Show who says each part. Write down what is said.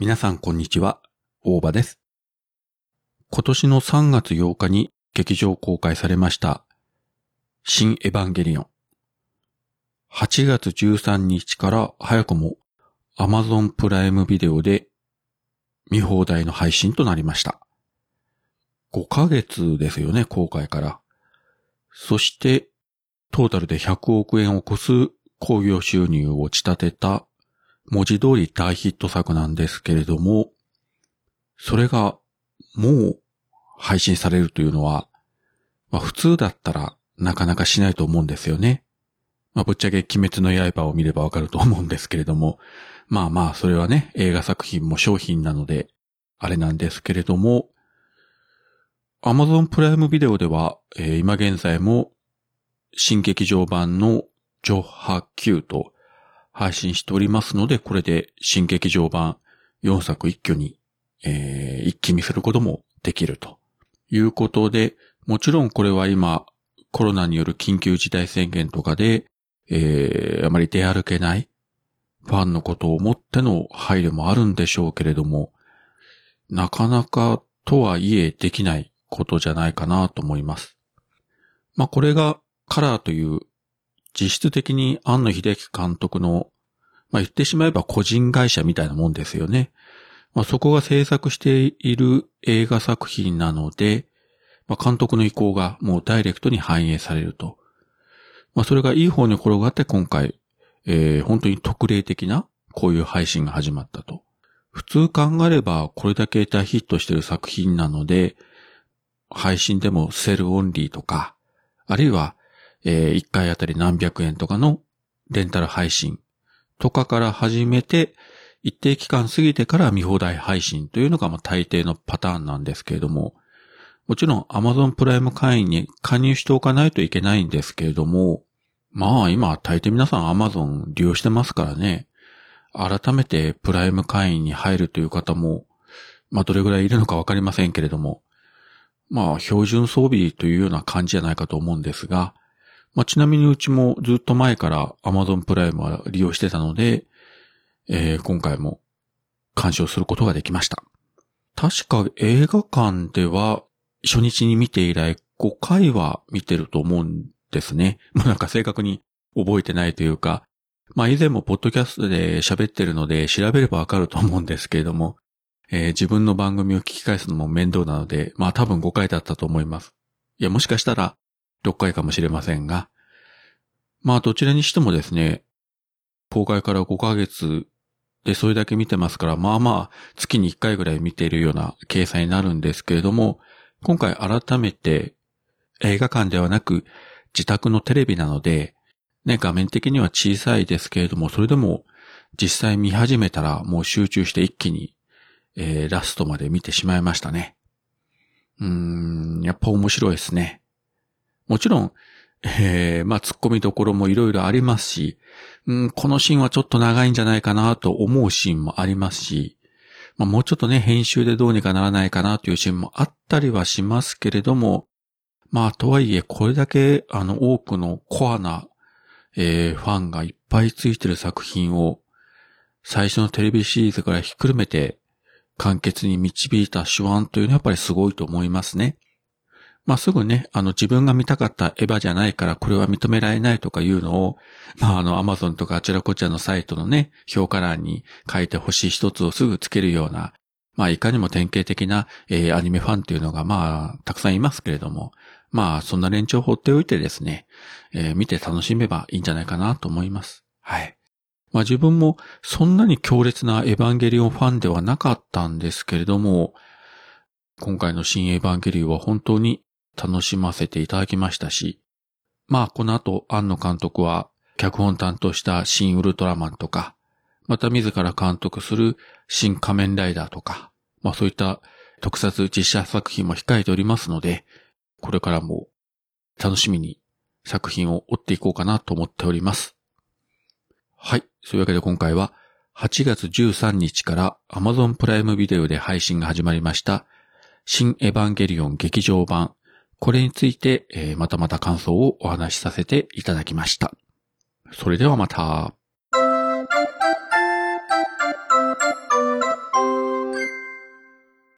Speaker 1: 皆さんこんにちは、大場です。今年の3月8日に劇場公開されました、新エヴァンゲリオン。8月13日から早くも Amazon プライムビデオで見放題の配信となりました。5ヶ月ですよね、公開から。そして、トータルで100億円を超す興行収入を打ち立てた文字通り大ヒット作なんですけれども、それがもう配信されるというのは、まあ普通だったらなかなかしないと思うんですよね。まあぶっちゃけ鬼滅の刃を見ればわかると思うんですけれども、まあまあそれはね、映画作品も商品なので、あれなんですけれども、Amazon プライムビデオでは、えー今現在も新劇場版のジョッハ Q と配信しておりますので、これで新劇場版4作一挙に、えー一気見することもできるということで、もちろんこれは今コロナによる緊急事態宣言とかで、えーあまり出歩けないファンのことを思っての配慮もあるんでしょうけれども、なかなかとはいえできないことじゃないかなと思います。まあこれがカラーという実質的に庵野秀樹監督の、まあ言ってしまえば個人会社みたいなもんですよね。まあそこが制作している映画作品なので、まあ監督の意向がもうダイレクトに反映されると。まあそれがいい方に転がって今回、えー本当に特例的なこういう配信が始まったと。普通考えればこれだけ大ヒットしている作品なので、配信でもセルオンリーとか、あるいは、え1回あたり何百円とかのレンタル配信とかから始めて、一定期間過ぎてから見放題配信というのがまあ大抵のパターンなんですけれども、もちろん Amazon プライム会員に加入しておかないといけないんですけれども、まあ今大抵皆さん Amazon 利用してますからね、改めてプライム会員に入るという方も、まあどれぐらいいるのかわかりませんけれども、まあ標準装備というような感じじゃないかと思うんですが、まあちなみにうちもずっと前から Amazon プライムは利用してたので、えー今回も鑑賞することができました。確か映画館では初日に見て以来5回は見てると思うんですね。もうなんか正確に覚えてないというか、まあ以前もポッドキャストで喋ってるので調べればわかると思うんですけれども、えー自分の番組を聞き返すのも面倒なので、まあ多分5回だったと思います。いや、もしかしたら6回かもしれませんが、まあどちらにしてもですね、公開から5ヶ月でそれだけ見てますから、まあまあ月に1回ぐらい見ているような計算になるんですけれども、今回改めて映画館ではなく自宅のテレビなので、ね、画面的には小さいですけれども、それでも実際見始めたらもう集中して一気に、えーラストまで見てしまいましたね。うーん、やっぱ面白いですね。もちろん、えーまあ、突っ込みどころもいろいろありますし、うん、このシーンはちょっと長いんじゃないかなと思うシーンもありますし、まあ、もうちょっとね、編集でどうにかならないかなというシーンもあったりはしますけれども、まあ、とはいえ、これだけ、あの、多くのコアな、えーファンがいっぱいついてる作品を、最初のテレビシリーズからひっくるめて、簡潔に導いた手腕というのはやっぱりすごいと思いますね。まあ、すぐね、あの、自分が見たかったエヴァじゃないからこれは認められないとかいうのを、まあ、あの、アマゾンとかあちらこちらのサイトのね、評価欄に書いて星一つをすぐつけるような、まあ、いかにも典型的な、えーアニメファンっていうのが、まあ、たくさんいますけれども、まあ、そんな連中を放っておいてですね、えー見て楽しめばいいんじゃないかなと思います。はい。まあ自分もそんなに強烈なエヴァンゲリオンファンではなかったんですけれども、今回の新エヴァンゲリオンは本当に楽しませていただきましたし、まあこの後、庵野監督は脚本担当した新ウルトラマンとか、また自ら監督する新仮面ライダーとか、まあそういった特撮実写作品も控えておりますので、これからも楽しみに作品を追っていこうかなと思っております。はい。そういうわけで今回は8月13日から Amazon プライムビデオで配信が始まりました新エヴァンゲリオン劇場版。これについて、またまた感想をお話しさせていただきました。それではまた。